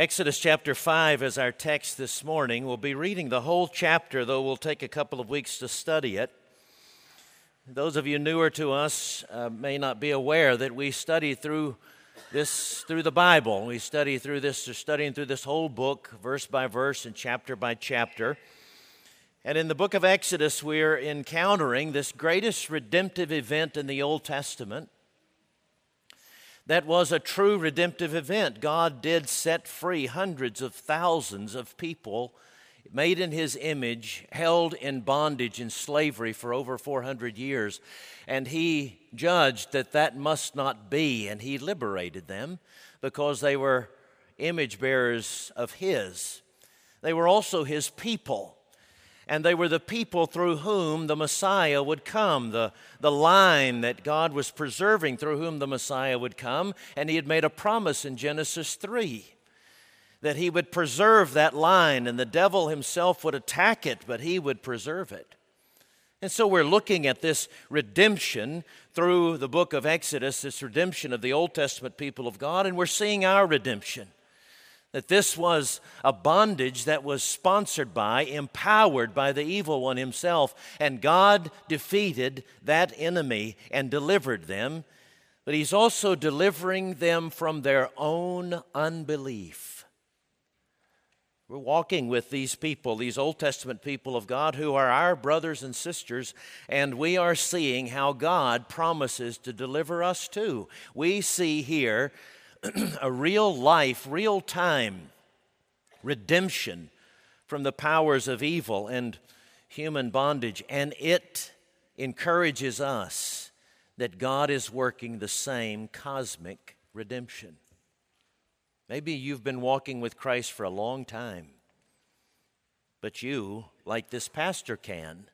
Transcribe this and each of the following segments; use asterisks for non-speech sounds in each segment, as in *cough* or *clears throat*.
Exodus chapter 5 is our text this morning. We'll be reading the whole chapter, though we'll take a couple of weeks to study it. Those of you newer to us uh, may not be aware that we study through this through the Bible. We study through this, we're studying through this whole book, verse by verse and chapter by chapter. And in the book of Exodus, we're encountering this greatest redemptive event in the Old Testament that was a true redemptive event. God did set free hundreds of thousands of people made in his image, held in bondage in slavery for over 400 years. And he judged that that must not be, and he liberated them because they were image bearers of his. They were also his people and they were the people through whom the Messiah would come, the, the line that God was preserving through whom the Messiah would come. And He had made a promise in Genesis 3 that He would preserve that line, and the devil himself would attack it, but He would preserve it. And so we're looking at this redemption through the book of Exodus, this redemption of the Old Testament people of God, and we're seeing our redemption. That this was a bondage that was sponsored by, empowered by the evil one himself. And God defeated that enemy and delivered them. But He's also delivering them from their own unbelief. We're walking with these people, these Old Testament people of God, who are our brothers and sisters, and we are seeing how God promises to deliver us too. We see here *clears throat* a real life, real time redemption from the powers of evil and human bondage. And it encourages us that God is working the same cosmic redemption. Maybe you've been walking with Christ for a long time, but you, like this pastor can,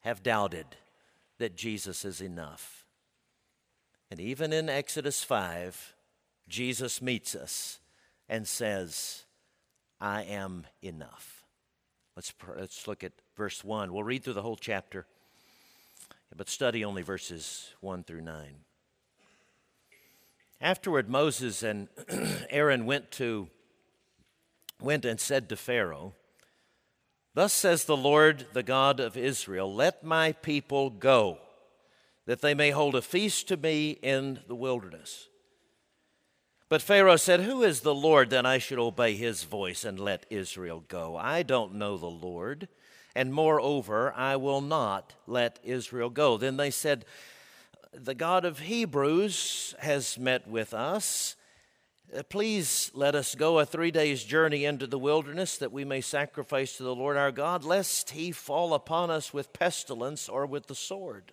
have doubted that Jesus is enough. And even in Exodus 5, Jesus meets us and says, I am enough. Let's, let's look at verse 1. We'll read through the whole chapter, but study only verses 1 through 9. Afterward, Moses and *clears throat* Aaron went to went and said to Pharaoh, Thus says the Lord, the God of Israel, Let my people go, that they may hold a feast to me in the wilderness. But Pharaoh said, Who is the Lord that I should obey his voice and let Israel go? I don't know the Lord, and moreover, I will not let Israel go. Then they said, The God of Hebrews has met with us. Please let us go a three days' journey into the wilderness that we may sacrifice to the Lord our God, lest he fall upon us with pestilence or with the sword.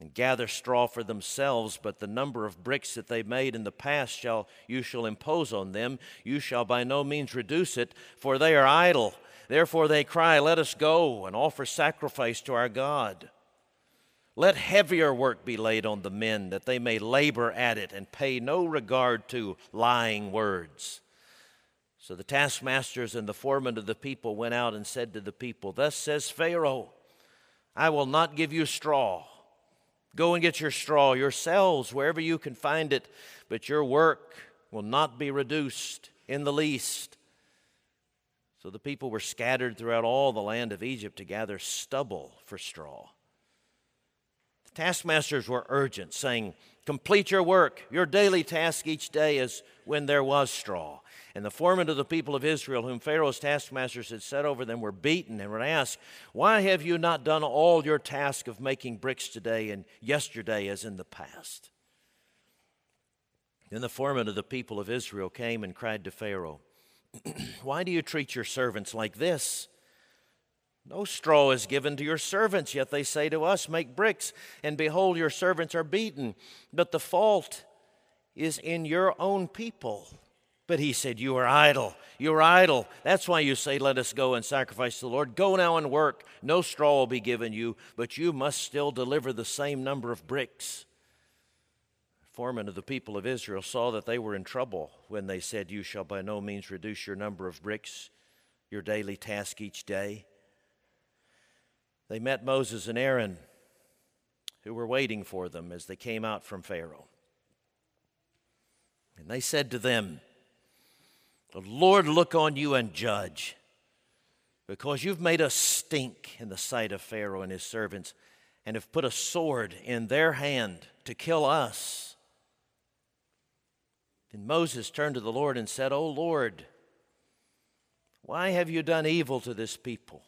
and gather straw for themselves, but the number of bricks that they made in the past shall you shall impose on them. You shall by no means reduce it, for they are idle. Therefore they cry, Let us go and offer sacrifice to our God. Let heavier work be laid on the men, that they may labor at it and pay no regard to lying words. So the taskmasters and the foremen of the people went out and said to the people, Thus says Pharaoh, I will not give you straw Go and get your straw yourselves wherever you can find it, but your work will not be reduced in the least. So the people were scattered throughout all the land of Egypt to gather stubble for straw. Taskmasters were urgent, saying, Complete your work. Your daily task each day is when there was straw. And the foremen of the people of Israel, whom Pharaoh's taskmasters had set over them, were beaten and were asked, Why have you not done all your task of making bricks today and yesterday as in the past? Then the foreman of the people of Israel came and cried to Pharaoh, *clears throat* Why do you treat your servants like this? No straw is given to your servants, yet they say to us, Make bricks, and behold, your servants are beaten. But the fault is in your own people But he said, You are idle. You are idle. That's why you say, Let us go and sacrifice to the Lord. Go now and work. No straw will be given you, but you must still deliver the same number of bricks. The foreman of the people of Israel saw that they were in trouble when they said, You shall by no means reduce your number of bricks, your daily task each day. They met Moses and Aaron, who were waiting for them as they came out from Pharaoh. And they said to them, The Lord look on you and judge, because you've made us stink in the sight of Pharaoh and his servants, and have put a sword in their hand to kill us. Then Moses turned to the Lord and said, O Lord, why have you done evil to this people?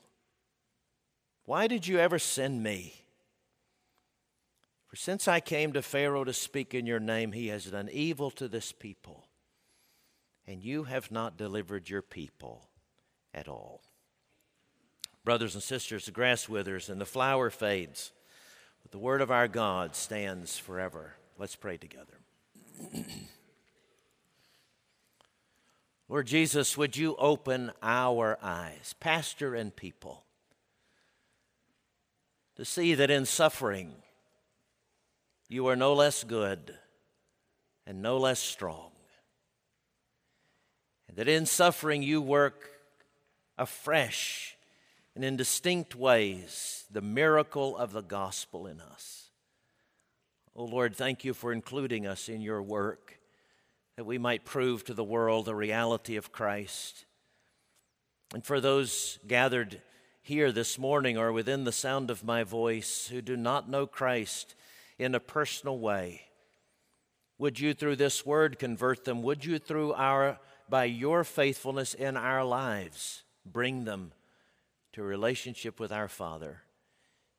Why did you ever send me? For since I came to Pharaoh to speak in your name, he has done evil to this people, and you have not delivered your people at all. Brothers and sisters, the grass withers and the flower fades, but the word of our God stands forever. Let's pray together. *clears throat* Lord Jesus, would you open our eyes, pastor and people? To see that in suffering you are no less good and no less strong. And that in suffering you work afresh and in distinct ways the miracle of the gospel in us. Oh Lord, thank you for including us in your work that we might prove to the world the reality of Christ. And for those gathered here this morning or within the sound of my voice who do not know Christ in a personal way, would you through this word convert them? Would you through our by your faithfulness in our lives bring them to relationship with our Father?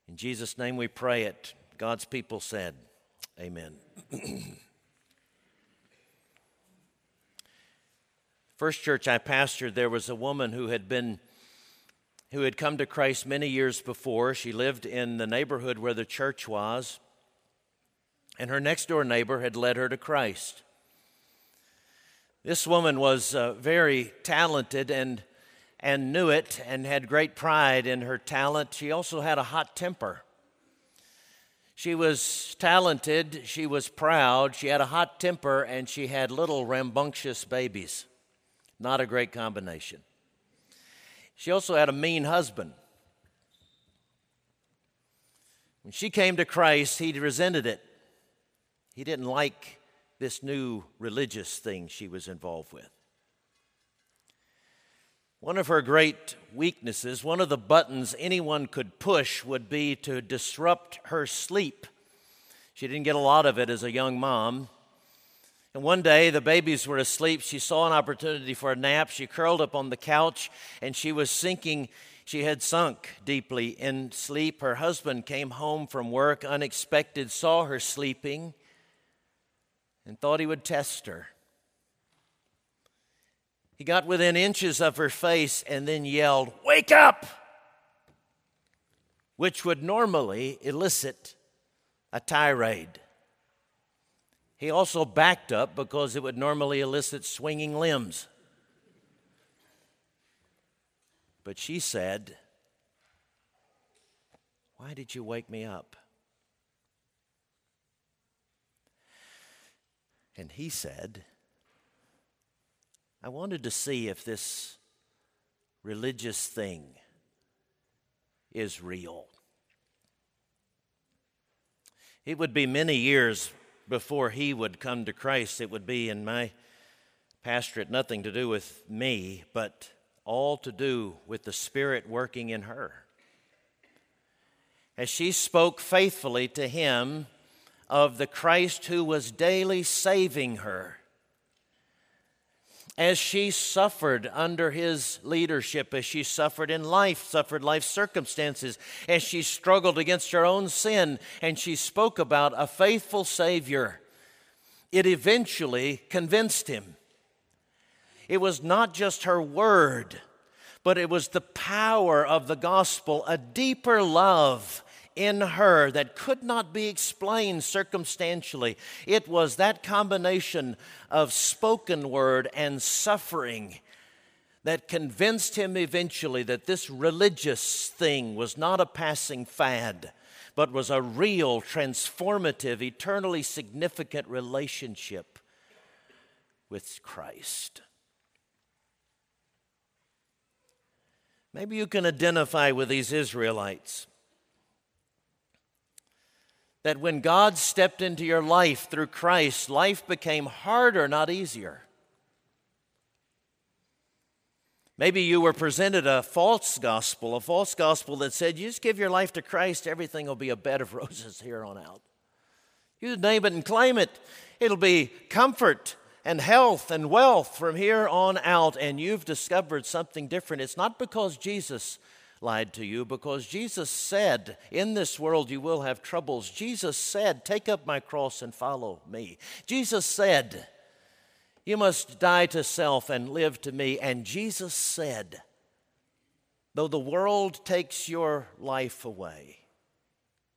In Jesus' name we pray it. God's people said, Amen. *clears throat* First church I pastored, there was a woman who had been who had come to Christ many years before. She lived in the neighborhood where the church was, and her next door neighbor had led her to Christ. This woman was uh, very talented and, and knew it and had great pride in her talent. She also had a hot temper. She was talented, she was proud, she had a hot temper, and she had little rambunctious babies. Not a great combination. She also had a mean husband. When she came to Christ, he resented it. He didn't like this new religious thing she was involved with. One of her great weaknesses, one of the buttons anyone could push, would be to disrupt her sleep. She didn't get a lot of it as a young mom. And one day, the babies were asleep. She saw an opportunity for a nap. She curled up on the couch and she was sinking. She had sunk deeply in sleep. Her husband came home from work unexpected, saw her sleeping, and thought he would test her. He got within inches of her face and then yelled, Wake up! Which would normally elicit a tirade. He also backed up because it would normally elicit swinging limbs. But she said, Why did you wake me up? And he said, I wanted to see if this religious thing is real. It would be many years before he would come to Christ. It would be in my pastorate nothing to do with me, but all to do with the Spirit working in her. As she spoke faithfully to him of the Christ who was daily saving her, as she suffered under his leadership, as she suffered in life, suffered life circumstances, as she struggled against her own sin, and she spoke about a faithful Savior, it eventually convinced him. It was not just her word, but it was the power of the gospel, a deeper love in her that could not be explained circumstantially. It was that combination of spoken word and suffering that convinced him eventually that this religious thing was not a passing fad, but was a real, transformative, eternally significant relationship with Christ. Maybe you can identify with these Israelites. That when God stepped into your life through Christ, life became harder, not easier. Maybe you were presented a false gospel, a false gospel that said, you just give your life to Christ, everything will be a bed of *laughs* roses here on out. You name it and claim it. It'll be comfort and health and wealth from here on out, and you've discovered something different. It's not because Jesus lied to you, because Jesus said, In this world you will have troubles. Jesus said, Take up my cross and follow me. Jesus said, you must die to self and live to me. And Jesus said, Though the world takes your life away,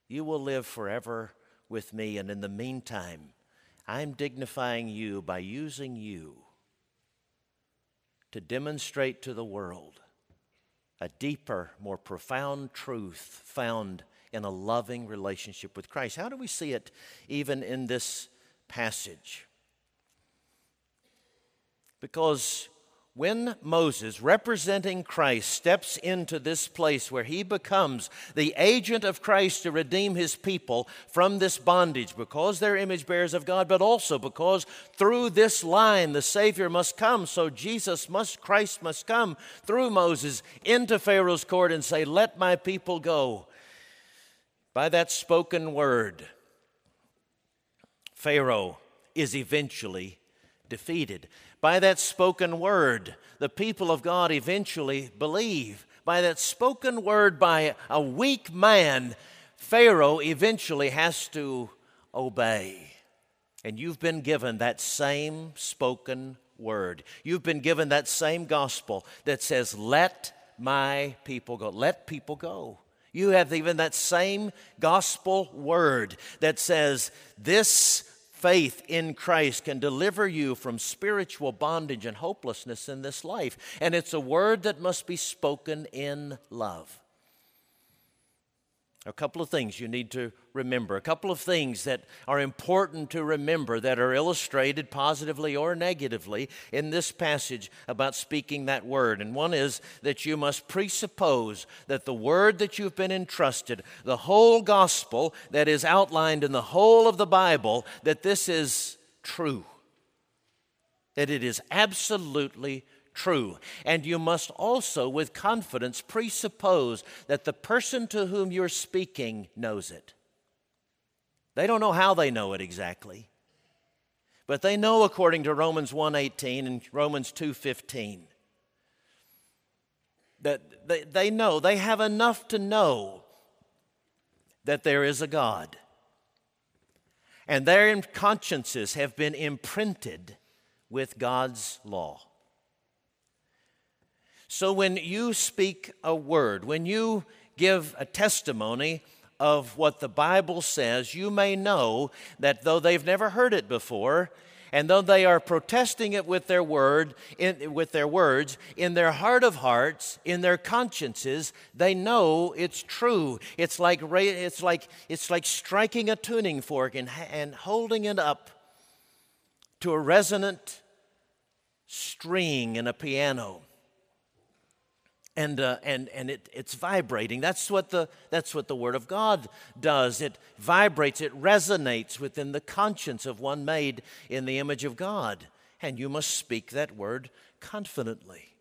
you will live forever with me. And in the meantime, I'm dignifying you by using you to demonstrate to the world a deeper, more profound truth found in a loving relationship with Christ. How do we see it even in this passage? Because when Moses, representing Christ, steps into this place where he becomes the agent of Christ to redeem his people from this bondage, because they're image bearers of God, but also because through this line the Savior must come. So Jesus must, Christ must come through Moses into Pharaoh's court and say, Let my people go. By that spoken word, Pharaoh is eventually defeated. By that spoken word, the people of God eventually believe. By that spoken word by a weak man, Pharaoh eventually has to obey. And you've been given that same spoken word. You've been given that same gospel that says, Let my people go. Let people go. You have even that same gospel word that says, This faith in Christ can deliver you from spiritual bondage and hopelessness in this life. And it's a word that must be spoken in love. A couple of things you need to remember, a couple of things that are important to remember that are illustrated positively or negatively in this passage about speaking that word. And one is that you must presuppose that the word that you've been entrusted, the whole gospel that is outlined in the whole of the Bible, that this is true, that it is absolutely true. And you must also, with confidence, presuppose that the person to whom you're speaking knows it. They don't know how they know it exactly, but they know according to Romans 1:18 and Romans 2:15 that they, they know, they have enough to know that there is a God. And their consciences have been imprinted with God's law. So when you speak a word, when you give a testimony of what the Bible says, you may know that though they've never heard it before, and though they are protesting it with their word, in, with their words, in their heart of hearts, in their consciences, they know it's true. It's like it's like it's like striking a tuning fork and, and holding it up to a resonant string in a piano and, uh, and, and it, it's vibrating. That's what, the, that's what the Word of God does. It vibrates, it resonates within the conscience of one made in the image of God. And you must speak that Word confidently.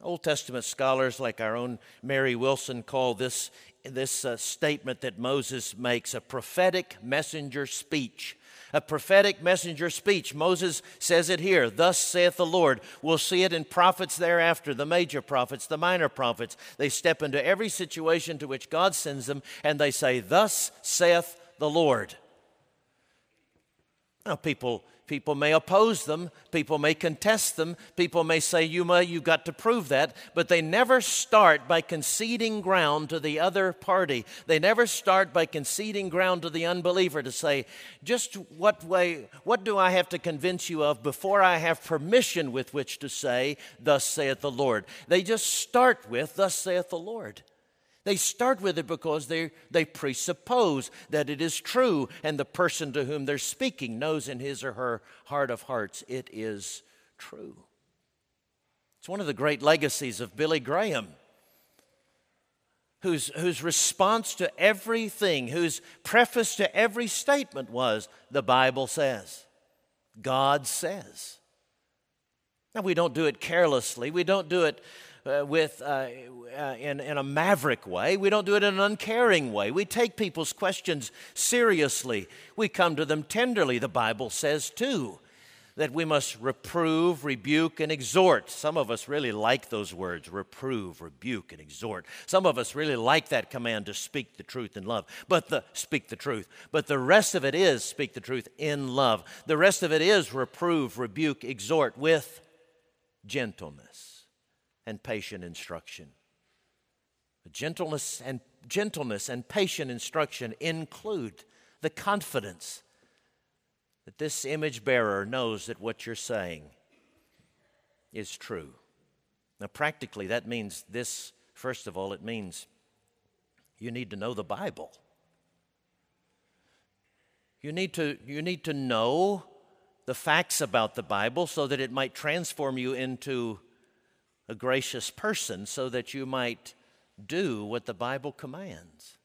Old Testament scholars like our own Mary Wilson call this, this uh, statement that Moses makes a prophetic messenger speech a prophetic messenger speech. Moses says it here, Thus saith the Lord. We'll see it in prophets thereafter, the major prophets, the minor prophets. They step into every situation to which God sends them and they say, Thus saith the Lord. Now, people People may oppose them, people may contest them, people may say, you may, You've got to prove that, but they never start by conceding ground to the other party. They never start by conceding ground to the unbeliever to say, Just what way, what do I have to convince you of before I have permission with which to say, Thus saith the Lord? They just start with, Thus saith the Lord. They start with it because they, they presuppose that it is true, and the person to whom they're speaking knows in his or her heart of hearts it is true. It's one of the great legacies of Billy Graham, whose, whose response to everything, whose preface to every statement was, The Bible says, God says. Now, we don't do it carelessly, we don't do it uh, with, uh, uh, in, in a maverick way. We don't do it in an uncaring way. We take people's questions seriously. We come to them tenderly, the Bible says too. That we must reprove, rebuke, and exhort. Some of us really like those words reprove, rebuke, and exhort. Some of us really like that command to speak the truth in love, but the speak the truth. But the rest of it is speak the truth in love. The rest of it is reprove, rebuke, exhort with gentleness and patient instruction. Gentleness and gentleness and patient instruction include the confidence that this image bearer knows that what you're saying is true. Now, practically, that means this first of all, it means you need to know the Bible. You need to, you need to know the facts about the Bible so that it might transform you into a gracious person so that you might do what the Bible commands.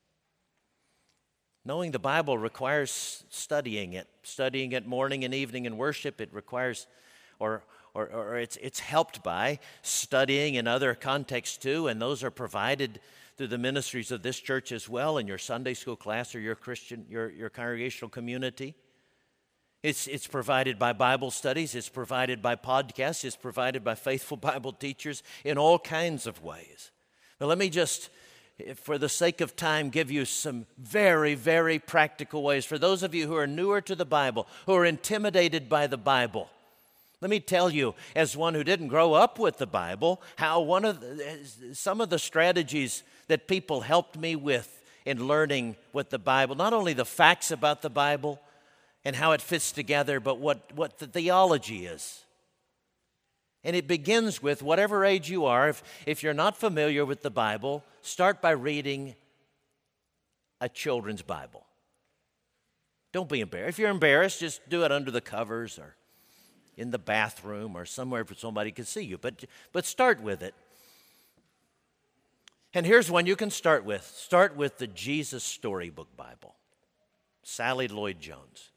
Knowing the Bible requires studying it, studying it morning and evening in worship. It requires, or, or, or it's, it's helped by studying in other contexts too, and those are provided through the ministries of this church as well in your Sunday school class or your Christian, your, your congregational community. It's, it's provided by Bible studies, it's provided by podcasts, it's provided by faithful *laughs* Bible teachers in all kinds of ways. Now, let me just, eh, for the sake of time, give you some very, very practical ways. For those of you who are newer to the Bible, who are intimidated by the Bible, let me tell you, as one who didn't grow up with the Bible, how one of the, eh, some of the strategies that people helped me with in learning what the Bible, not only the facts about the Bible, and how it fits together, but what, what the theology is. And it begins with whatever age you are. If, if you're not familiar with the Bible, start by reading a children's Bible. Don't be embarrassed. If you're embarrassed, just do it under the covers or in the bathroom or somewhere where somebody can see you. But, but start with it. And here's one you can start with start with the Jesus Storybook Bible, Sally Lloyd Jones.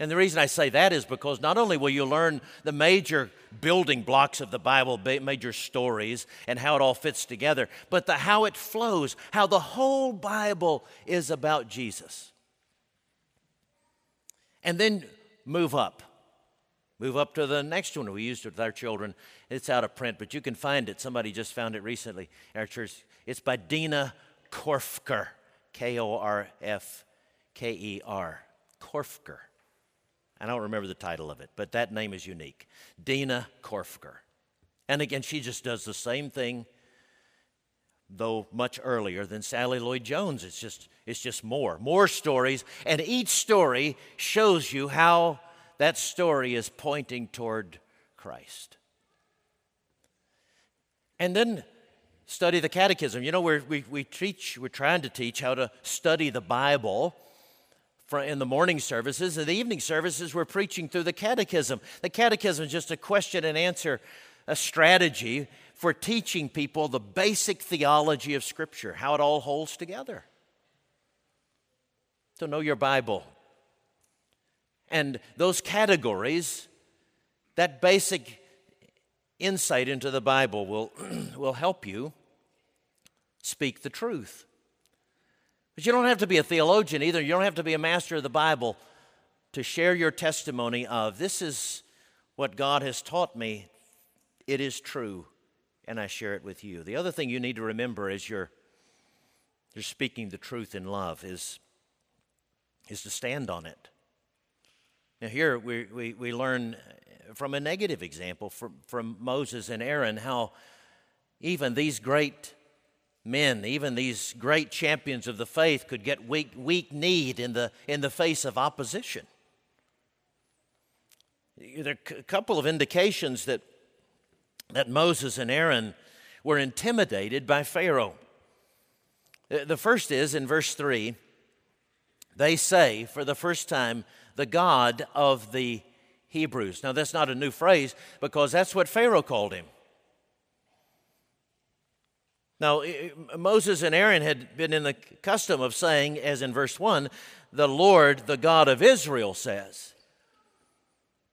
And the reason I say that is because not only will you learn the major building blocks of the Bible, major stories, and how it all fits together, but the, how it flows, how the whole Bible is about Jesus. And then move up. Move up to the next one we used with our children. It's out of print, but you can find it. Somebody just found it recently in our church. It's by Dena Korfker, K O R F K E R. Korfker. I don't remember the title of it, but that name is unique. Dena Korfker. And again, she just does the same thing, though much earlier than Sally Lloyd Jones. It's just, it's just more, more stories. And each story shows you how that story is pointing toward Christ. And then study the catechism. You know, we're, we, we teach, we're trying to teach how to study the Bible in the morning services. In the evening services, we're preaching through the catechism. The catechism is just a question and answer, a strategy for teaching people the basic theology of Scripture, how it all holds together. To know your Bible. And those categories, that basic insight into the Bible will, *clears throat* will help you speak the truth. But you don't have to be a theologian either. You don't have to be a master of the Bible to share your testimony of this is what God has taught me. It is true, and I share it with you. The other thing you need to remember as you're, you're speaking the truth in love is, is to stand on it. Now, here we, we, we learn from a negative example from, from Moses and Aaron how even these great men, even these great champions of the faith, could get weak, weak kneed in the, in the face of opposition. There are a couple of indications that, that Moses and Aaron were intimidated by Pharaoh. The first is in verse 3 they say for the first time, the God of the Hebrews. Now, that's not a new phrase because that's what Pharaoh called him. Now, Moses and Aaron had been in the custom of saying, as in verse 1, the Lord, the God of Israel, says.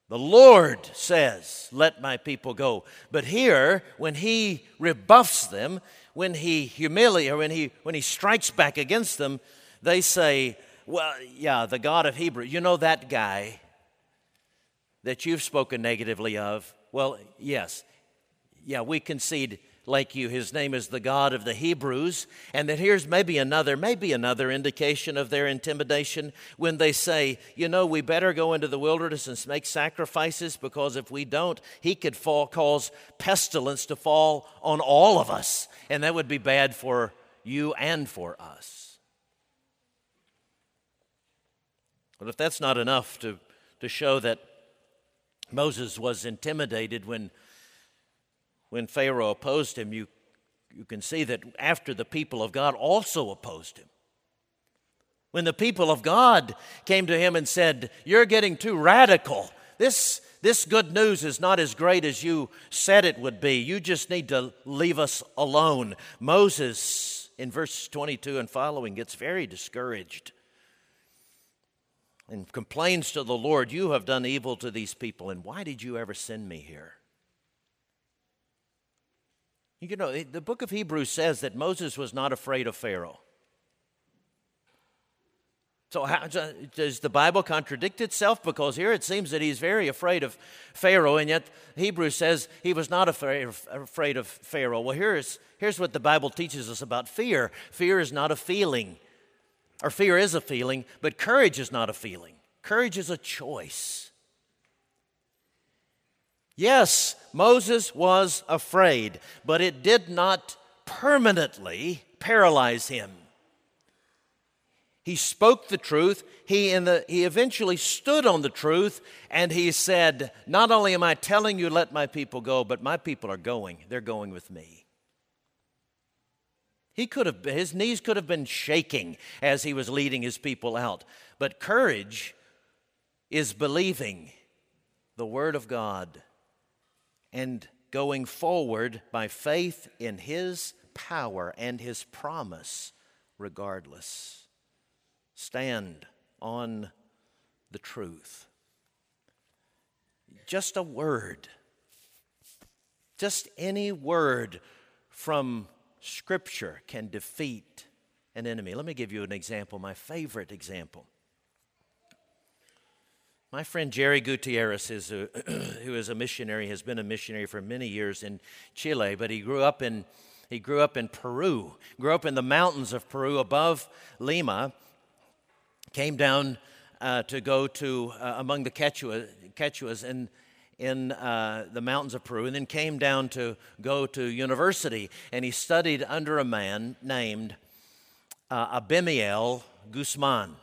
The Lord says, Let my people go. But here, when he rebuffs them, when he humiliates, or when he, when he strikes back against them, they say, Well, yeah, the God of Hebrew, you know that guy that you've spoken negatively of? Well, yes. Yeah, we concede like you. His name is the God of the Hebrews. And that here's maybe another, maybe another indication of their intimidation when they say, you know, we better go into the wilderness and make sacrifices because if we don't, he could fall, cause pestilence to fall on all of us. And that would be bad for you and for us. But if that's not enough to, to show that Moses was intimidated when when Pharaoh opposed him, you, you can see that after the people of God also opposed him. When the people of God came to him and said, You're getting too radical. This, this good news is not as great as you said it would be. You just need to leave us alone. Moses, in verse 22 and following, gets very discouraged and complains to the Lord, You have done evil to these people, and why did you ever send me here? You know, the book of Hebrews says that Moses was not afraid of Pharaoh. So, how, does the Bible contradict itself? Because here it seems that he's very afraid of Pharaoh, and yet Hebrews says he was not afraid of, Pharaoh. Well, here's, here's what the Bible teaches us about fear fear is not a feeling, or fear is a feeling, but courage is not a feeling. Courage is a choice. Yes, Moses was afraid, but it did not permanently paralyze him. He spoke the truth. He, in the, he eventually stood on the truth and he said, Not only am I telling you, let my people go, but my people are going. They're going with me. He could have, his knees could have been shaking as he was leading his people out. But courage is believing the Word of God and going forward by faith in His power and His promise, regardless. Stand on the truth. Just a word, just any word from Scripture can defeat an enemy. Let me give you an example, my favorite example. My friend Jerry Gutierrez, is a, *clears throat* who is a missionary, has been a missionary for many years in Chile, but he grew up in, he grew up in Peru, grew up in the mountains of Peru above Lima, came down uh, to go to uh, among the Quechua, Quechuas in, in uh, the mountains of Peru, and then came down to go to university. And he studied under a man named uh, Abimael Guzman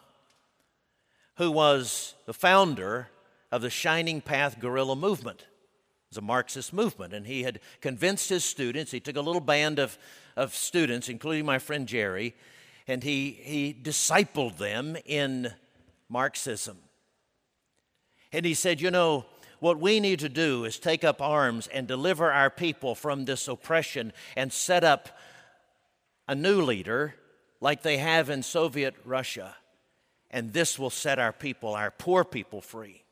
who was the founder of the Shining Path guerrilla movement. It was a Marxist movement, and he had convinced his students. He took a little band of, of students, including my friend Jerry, and he, he discipled them in Marxism. And he said, You know, what we need to do is take up arms and deliver our people from this oppression and set up a new leader like they have in Soviet Russia and this will set our people, our poor people, free.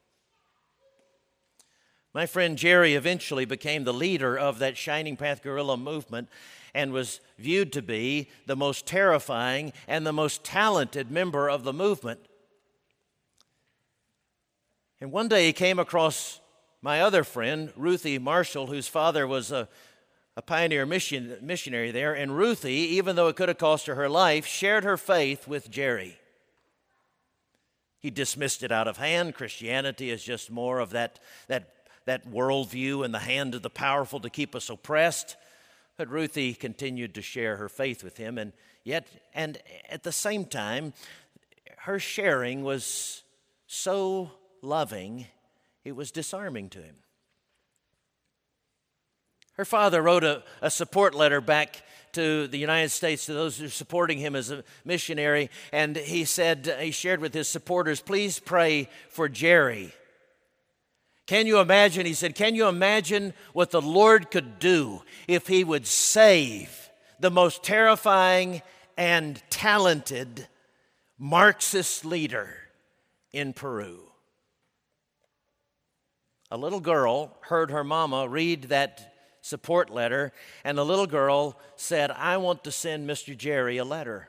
My friend Jerry eventually became the leader of that Shining Path guerrilla movement and was viewed to be the most terrifying and the most talented member of the movement. And one day he came across my other friend, Ruthie Marshall, whose father was a, a pioneer mission, missionary there. And Ruthie, even though it could have cost her her life, shared her faith with Jerry. He dismissed it out of hand. Christianity is just more of that, that, that worldview in the hand of the powerful to keep us oppressed. But Ruthie continued to share her faith with him, and yet, and at the same time, her sharing was so loving, it was disarming to him. Her father wrote a, a support letter back to the United States to those who are supporting him as a missionary, and he said, he shared with his supporters, please pray for Jerry. Can you imagine? He said, Can you imagine what the Lord could do if He would save the most terrifying and talented Marxist leader in Peru? A little girl heard her mama read that support letter, and the little girl said, I want to send Mr. Jerry a letter.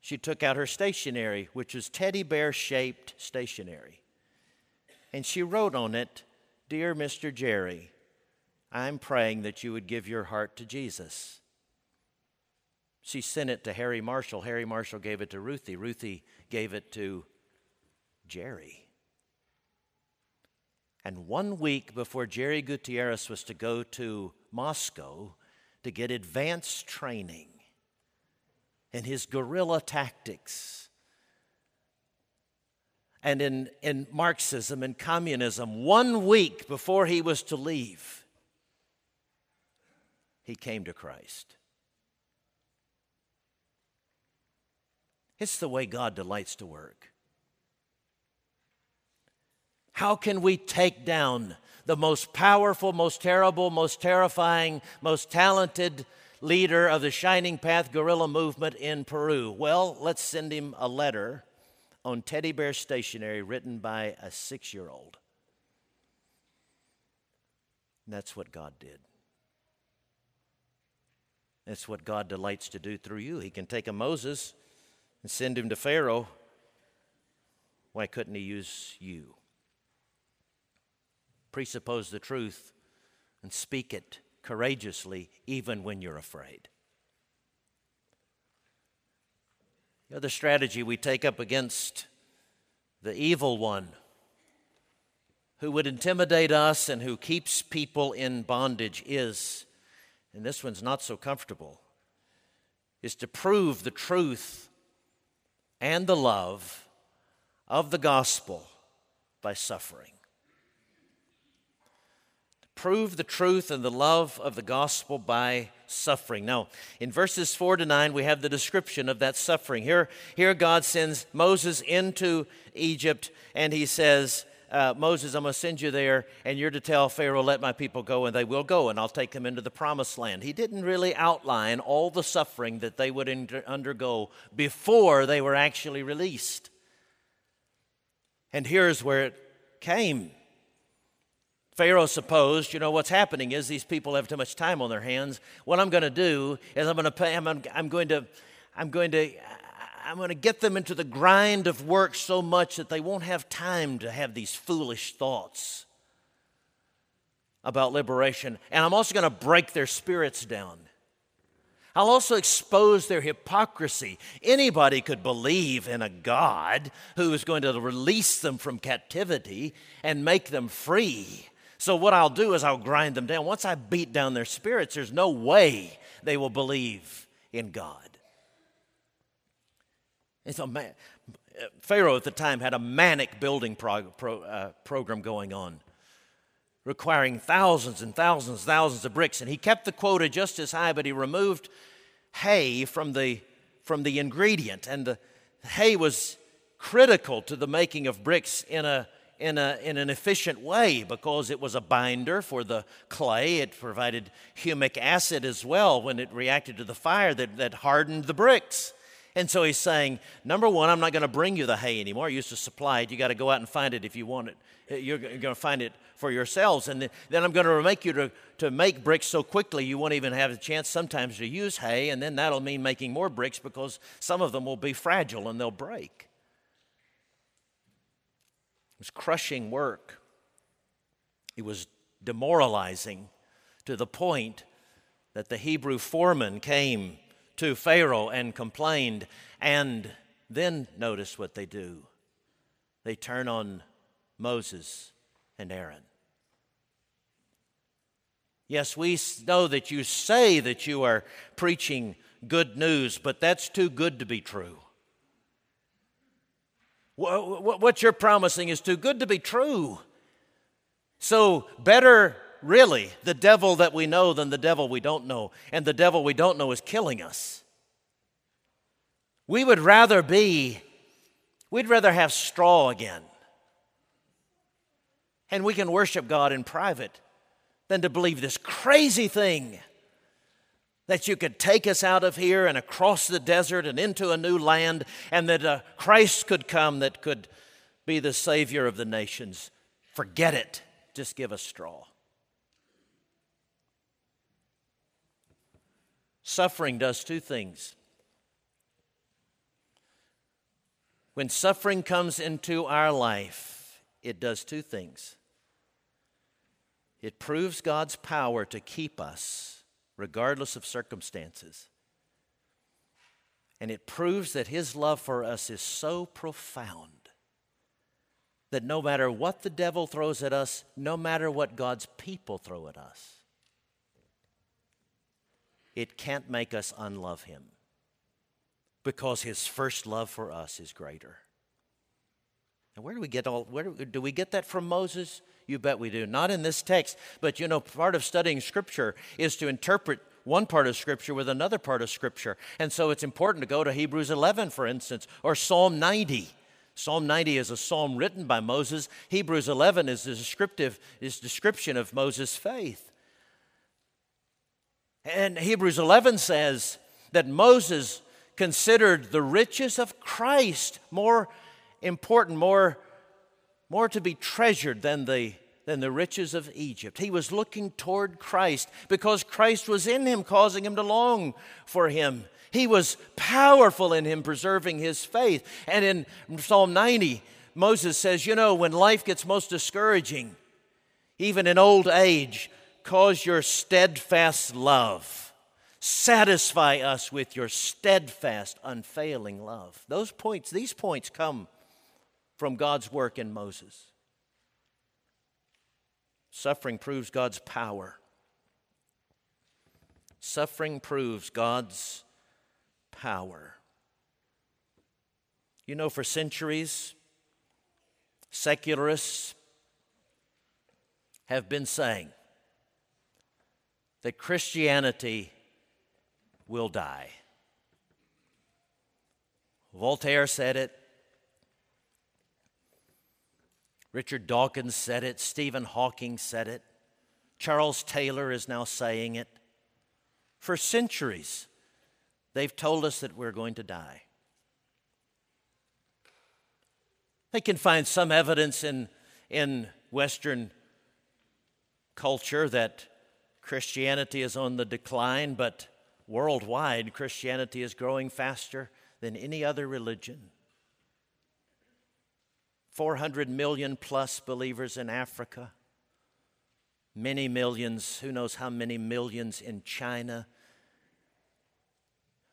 She took out her stationery, which was teddy bear shaped stationery and she wrote on it, Dear Mr. Jerry, I'm praying that you would give your heart to Jesus. She sent it to Harry Marshall. Harry Marshall gave it to Ruthie. Ruthie gave it to Jerry. And one week before Jerry Gutierrez was to go to Moscow to get advanced training in his guerrilla tactics, and in, in Marxism and communism, one week before he was to leave, he came to Christ. It's the way God delights to work. How can we take down the most powerful, most terrible, most terrifying, most talented leader of the Shining Path guerrilla movement in Peru? Well, let's send him a letter on teddy bear stationery written by a six year old. That's what God did. That's what God delights to do through you. He can take a Moses and send him to Pharaoh. Why couldn't he use you? Presuppose the truth and speak it courageously, even when you're afraid. The other strategy we take up against the evil one who would intimidate us and who keeps people in bondage is, and this one's not so comfortable, is to prove the truth and the love of the gospel by suffering prove the truth and the love of the gospel by suffering. Now, in verses 4 to 9, we have the description of that suffering. Here, here God sends Moses into Egypt, and he says, uh, Moses, I'm going to send you there, and you're to tell Pharaoh, let my people go, and they will go, and I'll take them into the promised land. He didn't really outline all the suffering that they would undergo before they were actually released. And here's where it came Pharaoh supposed, you know, what's happening is these people have too much time on their hands. What I'm going to do is I'm going to pay, I'm, I'm going to, I'm going to, I'm going to get them into the grind of work so much that they won't have time to have these foolish thoughts about liberation. And I'm also going to break their spirits down. I'll also expose their hypocrisy. Anybody could believe in a God who is going to release them from captivity and make them free. So, what I'll do is I'll grind them down. Once I beat down their spirits, there's no way they will believe in God. And so, man, Pharaoh at the time had a manic building pro, uh, program going on, requiring thousands and thousands, and thousands of bricks. And he kept the quota just as high, but he removed hay from the, from the ingredient. And the hay was critical to the making of bricks in a in, a, in an efficient way because it was a binder for the clay. It provided humic acid as well when it reacted to the fire that, that hardened the bricks. And so he's saying, number one, I'm not going to bring you the hay anymore. I used to supply it. You got to go out and find it if you want it. Uh, you're going to find it for yourselves. And then I'm going to make you to, to make bricks so quickly you won't even have a chance sometimes to use hay. And then that'll mean making more bricks because some of them will be fragile and they'll break was crushing work. It was demoralizing to the point that the Hebrew foreman came to Pharaoh and complained. And then notice what they do they turn on Moses and Aaron. Yes, we know that you say that you are preaching good news, but that's too good to be true. What you're promising is too good to be true. So, better really the devil that we know than the devil we don't know. And the devil we don't know is killing us. We would rather be, we'd rather have straw again. And we can worship God in private than to believe this crazy thing that you could take us out of here and across the desert and into a new land, and that uh, Christ could come that could be the Savior of the nations. Forget it. Just give us straw. Suffering does two things. When suffering comes into our life, it does two things. It proves God's power to keep us, regardless of circumstances. And it proves that His love for us is so profound that no matter what the devil throws at us, no matter what God's people throw at us, it can't make us unlove Him because His first love for us is greater. And where do we get all, where do, do we get that from Moses? You bet we do. Not in this text, but you know, part of studying Scripture is to interpret one part of Scripture with another part of Scripture. And so it's important to go to Hebrews 11, for instance, or Psalm 90. Psalm 90 is a psalm written by Moses. Hebrews 11 is a descriptive is description of Moses' faith. And Hebrews 11 says that Moses considered the riches of Christ more important, more, more to be treasured than the, than the riches of Egypt. He was looking toward Christ because Christ was in him, causing him to long for him. He was powerful in him, preserving his faith. And in Psalm 90, Moses says, You know, when life gets most discouraging, even in old age, cause your steadfast love satisfy us with your steadfast, unfailing love. Those points, these points come from God's work in Moses. Suffering proves God's power. Suffering proves God's power. You know, for centuries, secularists have been saying that Christianity will die. Voltaire said it. Richard Dawkins said it. Stephen Hawking said it. Charles Taylor is now saying it. For centuries, they've told us that we're going to die. They can find some evidence in, in Western culture that Christianity is on the decline, but worldwide, Christianity is growing faster than any other religion. 400 million plus believers in Africa, many millions, who knows how many millions in China.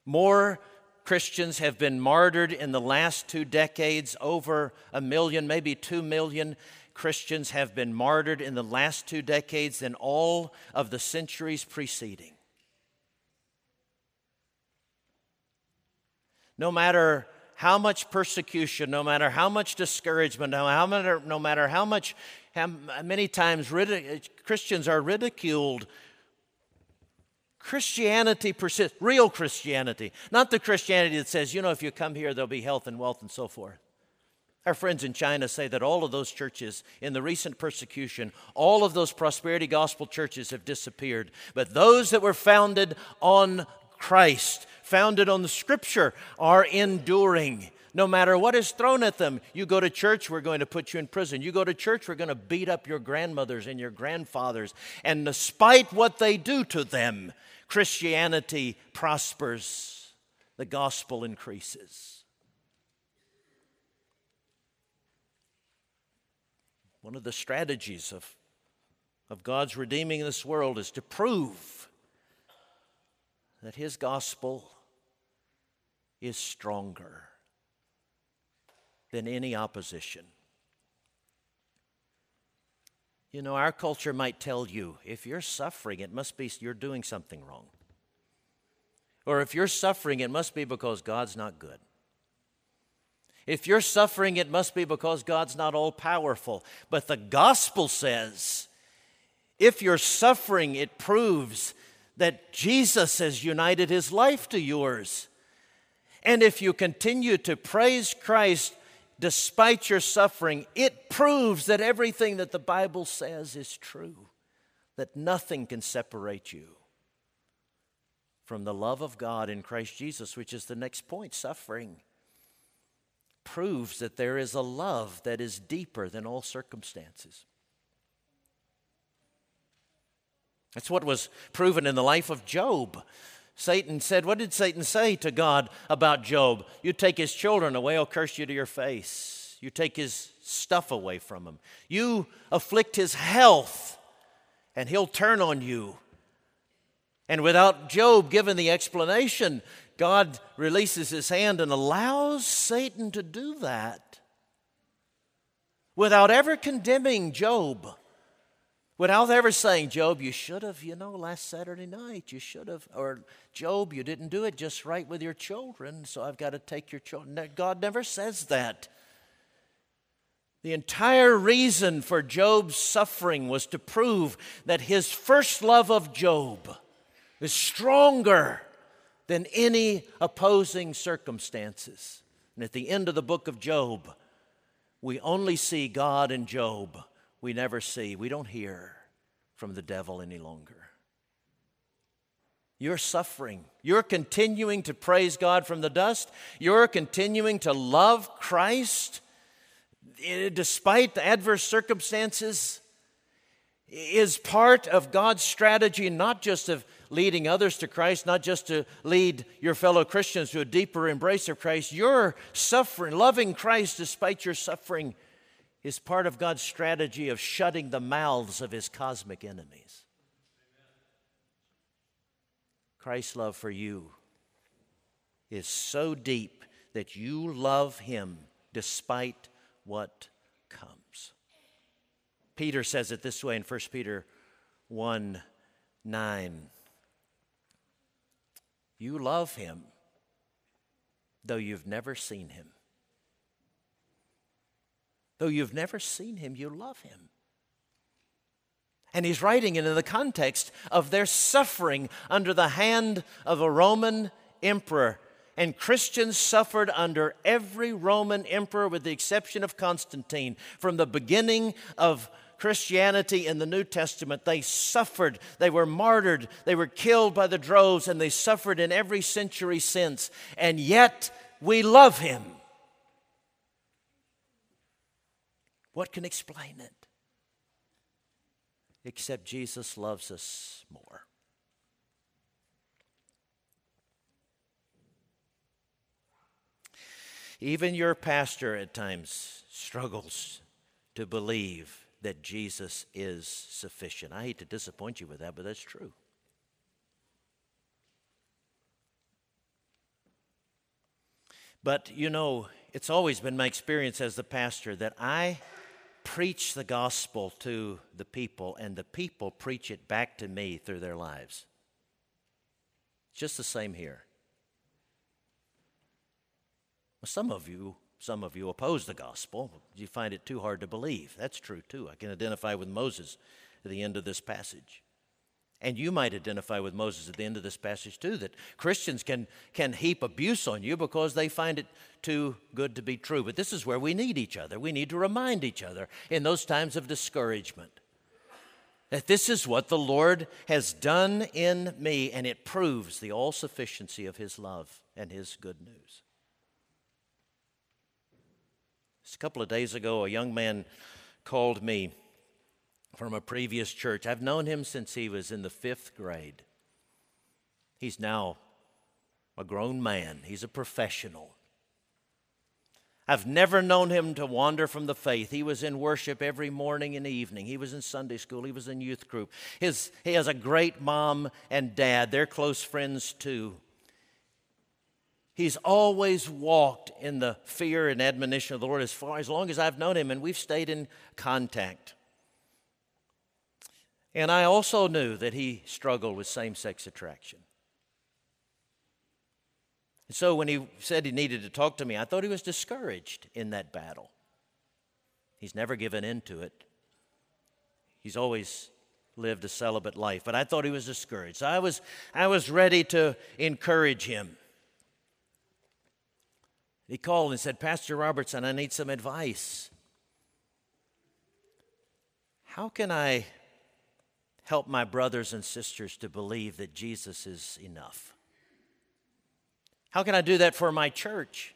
More Christians have been martyred in the last two decades, over a million, maybe two million Christians have been martyred in the last two decades than all of the centuries preceding. No matter how much persecution, no matter how much discouragement, no matter, no matter how much, how many times Christians are ridiculed, Christianity persists, real Christianity, not the Christianity that says, you know, if you come here, there'll be health and wealth and so forth. Our friends in China say that all of those churches in the recent persecution, all of those prosperity gospel churches have disappeared. But those that were founded on Christ, founded on the scripture, are enduring. No matter what is thrown at them, you go to church, we're going to put you in prison. You go to church, we're going to beat up your grandmothers and your grandfathers. And despite what they do to them, Christianity prospers, the gospel increases. One of the strategies of, of God's redeeming this world is to prove that His gospel is stronger than any opposition. You know, our culture might tell you if you're suffering, it must be you're doing something wrong. Or if you're suffering, it must be because God's not good. If you're suffering, it must be because God's not all powerful. But the gospel says if you're suffering, it proves that Jesus has united his life to yours. And if you continue to praise Christ despite your suffering, it proves that everything that the Bible says is true, that nothing can separate you from the love of God in Christ Jesus, which is the next point suffering. Proves that there is a love that is deeper than all circumstances. That's what was proven in the life of Job. Satan said, What did Satan say to God about Job? You take his children away, I'll curse you to your face. You take his stuff away from him. You afflict his health, and he'll turn on you. And without Job giving the explanation, God releases his hand and allows Satan to do that without ever condemning Job. Without ever saying, Job, you should have, you know, last Saturday night, you should have, or Job, you didn't do it just right with your children, so I've got to take your children. God never says that. The entire reason for Job's suffering was to prove that his first love of Job is stronger than any opposing circumstances. And at the end of the book of Job, we only see God and Job we never see, we don't hear from the devil any longer. You're suffering. You're continuing to praise God from the dust. You're continuing to love Christ eh, despite the adverse circumstances is part of God's strategy, not just of leading others to Christ, not just to lead your fellow Christians to a deeper embrace of Christ. You're suffering, loving Christ despite your suffering is part of God's strategy of shutting the mouths of his cosmic enemies. Christ's love for you is so deep that you love him despite what comes. Peter says it this way in 1 Peter 1 9. You love him, though you've never seen him. Though you've never seen him, you love him. And he's writing it in the context of their suffering under the hand of a Roman emperor. And Christians suffered under every Roman emperor, with the exception of Constantine. From the beginning of Christianity in the New Testament, they suffered. They were martyred. They were killed by the droves, and they suffered in every century since. And yet, we love him. What can explain it? Except Jesus loves us more. Even your pastor at times struggles to believe that Jesus is sufficient. I hate to disappoint you with that, but that's true. But you know, it's always been my experience as the pastor that I preach the gospel to the people, and the people preach it back to me through their lives. Just the same here. Well, some of you, some of you oppose the gospel. You find it too hard to believe. That's true too. I can identify with Moses at the end of this passage. And you might identify with Moses at the end of this passage too that Christians can, can heap abuse on you because they find it too good to be true. But this is where we need each other. We need to remind each other in those times of discouragement that this is what the Lord has done in me, and it proves the all sufficiency of His love and His good news. Just a couple of days ago, a young man called me from a previous church. I've known him since he was in the fifth grade. He's now a grown man, he's a professional. I've never known him to wander from the faith. He was in worship every morning and evening. He was in Sunday school. He was in youth group. His, he has a great mom and dad. They're close friends too. He's always walked in the fear and admonition of the Lord as far as long as I've known him, and we've stayed in contact. And I also knew that he struggled with same sex attraction. And so when he said he needed to talk to me, I thought he was discouraged in that battle. He's never given in to it, he's always lived a celibate life. But I thought he was discouraged. So I was, I was ready to encourage him. He called and said, Pastor Robertson, I need some advice. How can I help my brothers and sisters to believe that Jesus is enough? How can I do that for my church?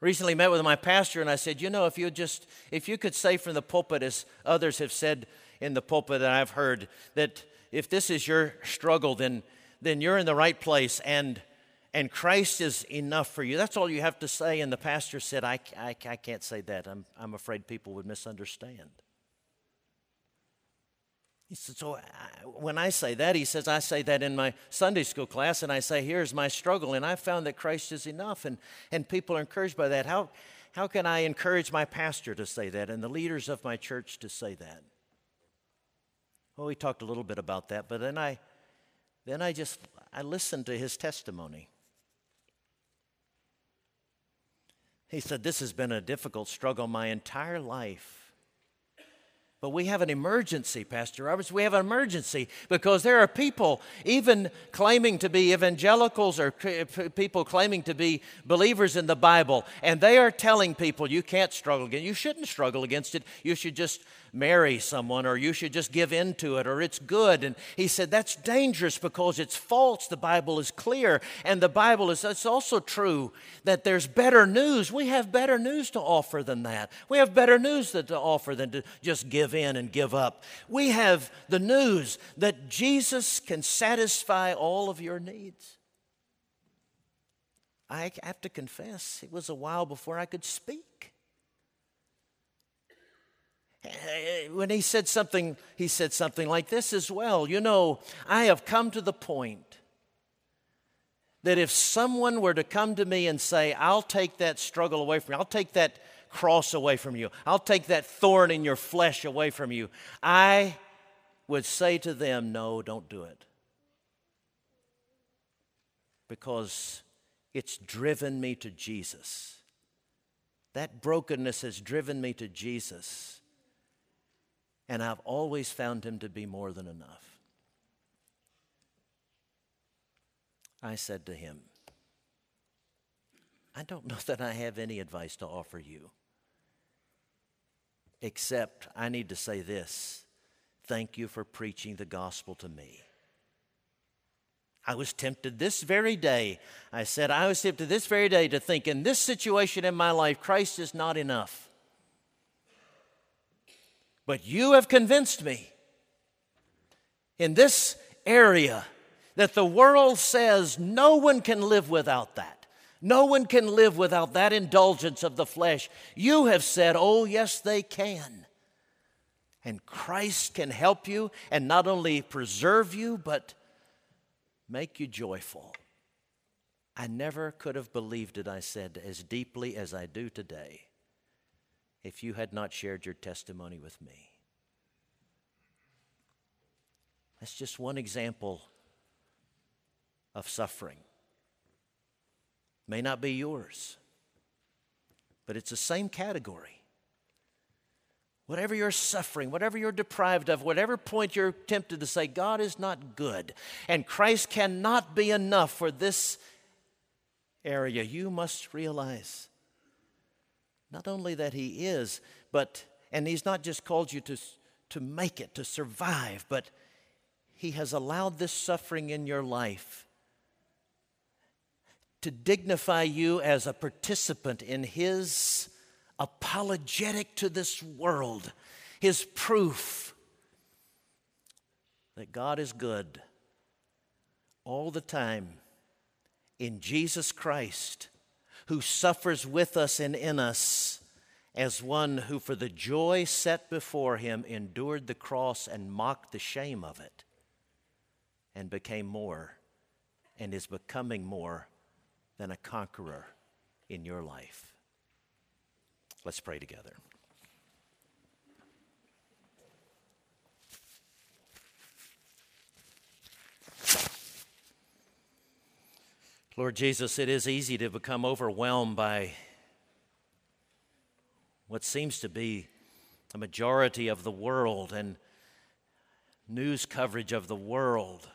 Recently met with my pastor and I said, you know, if you just if you could say from the pulpit as others have said in the pulpit that I've heard that if this is your struggle then then you're in the right place and and Christ is enough for you. That's all you have to say. And the pastor said, I, I, I can't say that. I'm, I'm afraid people would misunderstand. He So uh, when I say that, he says, I say that in my Sunday school class, and I say, Here's my struggle, and I found that Christ is enough, and, and people are encouraged by that. How, how can I encourage my pastor to say that and the leaders of my church to say that? Well, we talked a little bit about that, but then I, then I just I listened to his testimony. He said, This has been a difficult struggle my entire life. But we have an emergency, Pastor Roberts. We have an emergency because there are people, even claiming to be evangelicals or uh, people claiming to be believers in the Bible, and they are telling people you can't struggle against. You shouldn't struggle against it. You should just marry someone or you should just give in to it or it's good. And he said that's dangerous because it's false. The Bible is clear. And the Bible is, it's also true that there's better news. We have better news to offer than that. We have better news to offer than to just give in and give up. We have the news that Jesus can satisfy all of your needs. I have to confess, it was a while before I could speak. Eh, when he said something, he said something like this as well. You know, I have come to the point that if someone were to come to me and say, I'll take that struggle away from you, I'll take that cross away from you, I'll take that thorn in your flesh away from you, I would say to them, No, don't do it. Because it's driven me to Jesus. That brokenness has driven me to Jesus and I've always found him to be more than enough. I said to him, I don't *laughs* know that I have any advice to offer you, except I need to say this thank you for preaching the gospel to me. I was tempted this very day. I said, I was tempted this very day to think in this situation in my life, Christ is not enough. But you have convinced me in this area that the world says no one can live without that. No one can live without that indulgence of the flesh. You have said, oh, yes, they can. And Christ can help you and not only preserve you, but make you joyful. I never could have believed it, I said, as deeply as I do today if you had not shared your testimony with me. That's just one example of suffering. May not be yours, but it's the same category. Whatever you're suffering, whatever you're deprived of, whatever point you're tempted to say, God is not good and Christ cannot be enough for this area, you must realize not only that He is, but, and He's not just called you to, to make it, to survive, but He has allowed this suffering in your life to dignify you as a participant in His apologetic to this world, His proof that God is good all the time in Jesus Christ who suffers with us and in us as one who, for the joy set before him, endured the cross and mocked the shame of it, and became more and is becoming more than a conqueror in your life. Let's pray together. Lord Jesus, it is easy to become overwhelmed by what seems to be the majority of the world and news coverage of the world,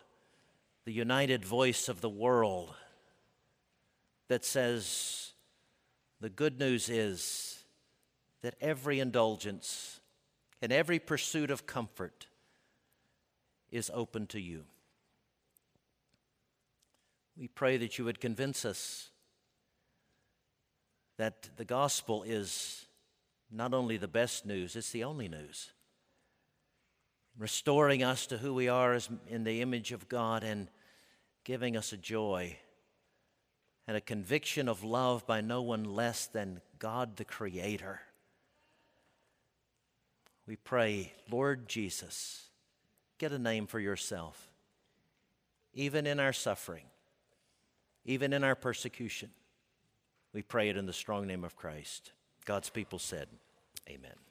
the united voice of the world that says the good news is that every indulgence and every pursuit of comfort is open to you. We pray that you would convince us that the gospel is not only the best news, it's the only news. Restoring us to who we are as in the image of God and giving us a joy and a conviction of love by no one less than God the Creator. We pray, Lord Jesus, get a name for yourself, even in our suffering even in our persecution. We pray it in the strong name of Christ. God's people said, Amen.